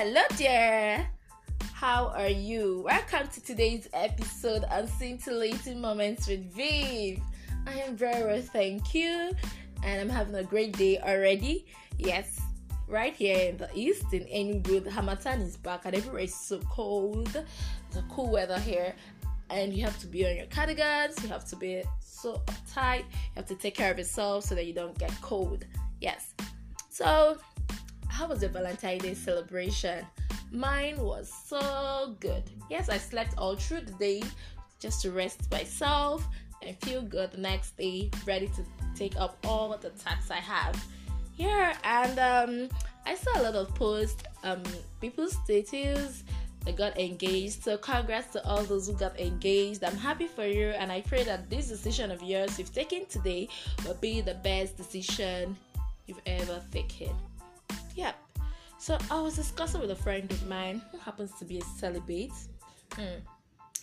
Hello there. How are you? Welcome to today's episode on Scintillating Moments with Viv. I am very well, thank you, and I'm having a great day already. Yes, right here in the east in Enugu, the Harmattan is back, and everywhere is so cold. The cool weather here, and you have to be on your cardigans. You have to be so uptight. You have to take care of yourself so that you don't get cold. Yes. So, how was your Valentine's Day celebration? Mine was so good. Yes, I slept all through the day just to rest myself and feel good the next day, ready to take up all the tasks I have. Yeah, and um, I saw a lot of posts, um, people's status that got engaged. So congrats to all those who got engaged. I'm happy for you, and I pray that this decision of yours you've taken today will be the best decision you've ever taken. Yep. So I was discussing with a friend of mine who happens to be a celibate. Hmm.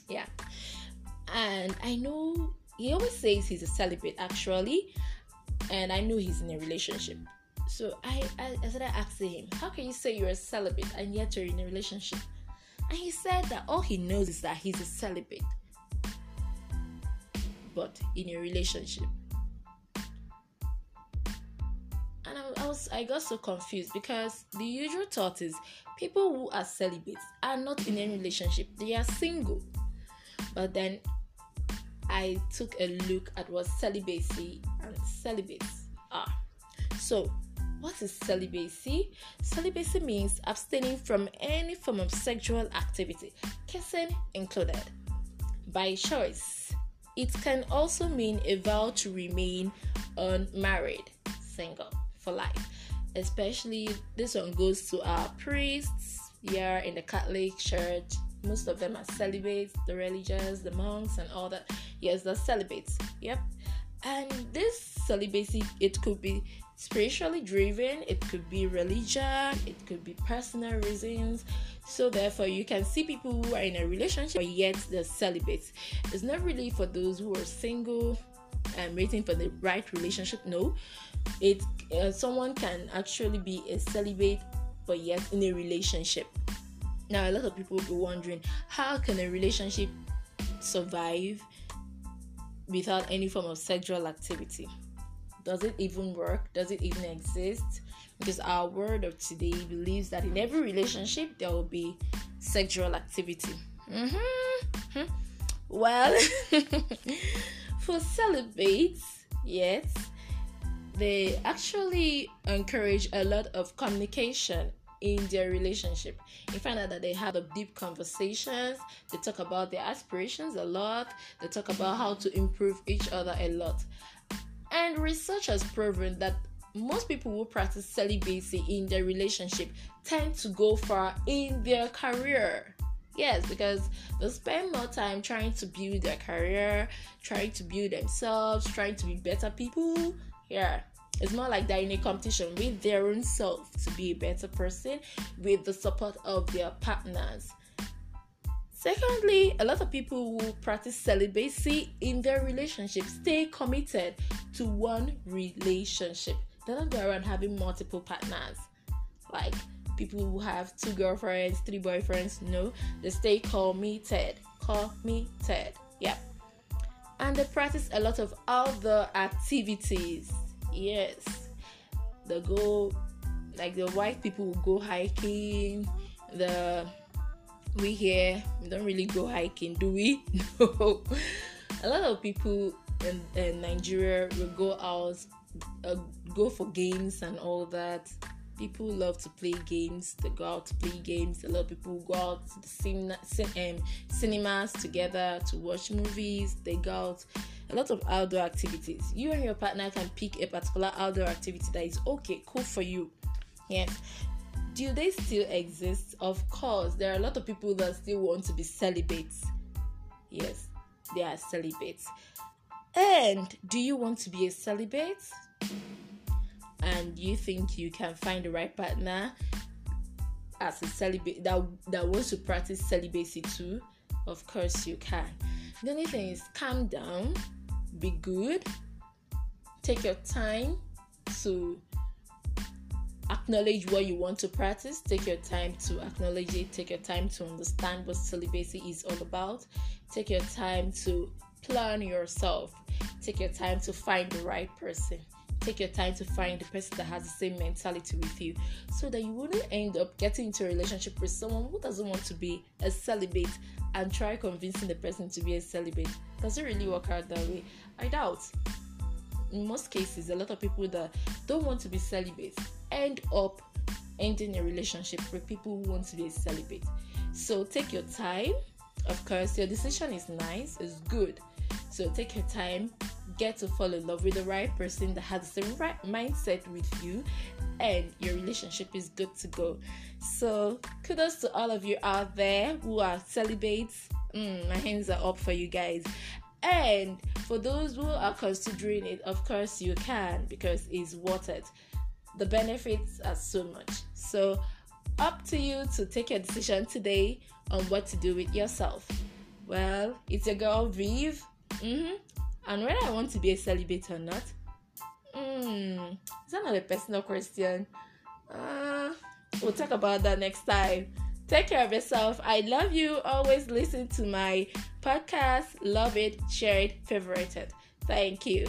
Yeah. And I know he always says he's a celibate actually, and I know he's in a relationship. So I, I, I started asking him, how can you say you're a celibate and yet you're in a relationship? And he said that all he knows is that he's a celibate, but in a relationship. And I, was I got so confused because the usual thought is people who are celibates are not in any relationship; they are single. But then I took a look at what celibacy and celibates are. So, what is celibacy? Celibacy means abstaining from any form of sexual activity, kissing included, by choice. It can also mean a vow to remain unmarried, single for life. Especially this one goes to our priests here in the Catholic Church. Most of them are celibates, the religious, the monks, and all that. Yes, the celibates. Yep. And this celibacy, it could be spiritually driven, it could be religion, it could be personal reasons. So therefore, you can see people who are in a relationship but yet they're celibates. It's not really for those who are single and waiting for the right relationship. No, it uh, someone can actually be a celibate but yet in a relationship. Now, a lot of people will be wondering how can a relationship survive without any form of sexual activity? Does it even work? Does it even exist? Because our world of today believes that in every relationship there will be sexual activity. Mm-hmm. Well, for celibates, yes, they actually encourage a lot of communication in their relationship. You find out that they have deep conversations, they talk about their aspirations a lot, they talk about how to improve each other a lot. And research has proven that most people who practice celibacy in their relationship tend to go far in their career. Yes, because they spend more time trying to build their career, trying to build themselves, trying to be better people. Yeah, it's more like they're in a competition with their own self to be a better person with the support of their partners. Secondly, a lot of people who practice celibacy in their relationship stay committed to one relationship. They don't go around having multiple partners. Like people who have two girlfriends, three boyfriends. No, they stay call me Ted. Call me Ted. Yeah. And they practice a lot of other activities. Yes. They go like the white people go hiking, the we here we don't really go hiking, do we? No. A lot of people in, in Nigeria will go out, uh, go for games and all that. People love to play games. They go out to play games. A lot of people go out to the cin- cin- um, cinemas together to watch movies. They go out. A lot of outdoor activities. You and your partner can pick a particular outdoor activity that is okay, cool for you. Yes do they still exist? Of course, there are a lot of people that still want to be celibates. Yes, they are celibates. And do you want to be a celibate? And you think you can find the right partner as a celibate that, that wants to practice celibacy too? Of course, you can. The only thing is calm down, be good, take your time to acknowledge what you want to practice. Take your time to acknowledge it. Take your time to understand what celibacy is all about. Take your time to plan yourself. Take your time to find the right person. Take your time to find the person that has the same mentality with you so that you wouldn't end up getting into a relationship with someone who doesn't want to be a celibate and try convincing the person to be a celibate. Does it really work out that way? I doubt. In most cases, a lot of people that don't want to be celibate end up ending a relationship with people who want to be a celibate. So take your time. Of course, your decision is nice, it's good. So take your time, get to fall in love with the right person that has the right mindset with you, and your relationship is good to go. So kudos to all of you out there who are celibates. Mm, my hands are up for you guys. And for those who are considering it, of course you can because it's worth it the benefits are so much. So, up to you to take your decision today on what to do with yourself. Well, it's your girl Viv. Mm-hmm. And whether I want to be a celibate or not, mm, is that not a personal question? Uh, we'll talk about that next time. Take care of yourself. I love you. Always listen to my podcast. Love it, share it, favorite it. Thank you.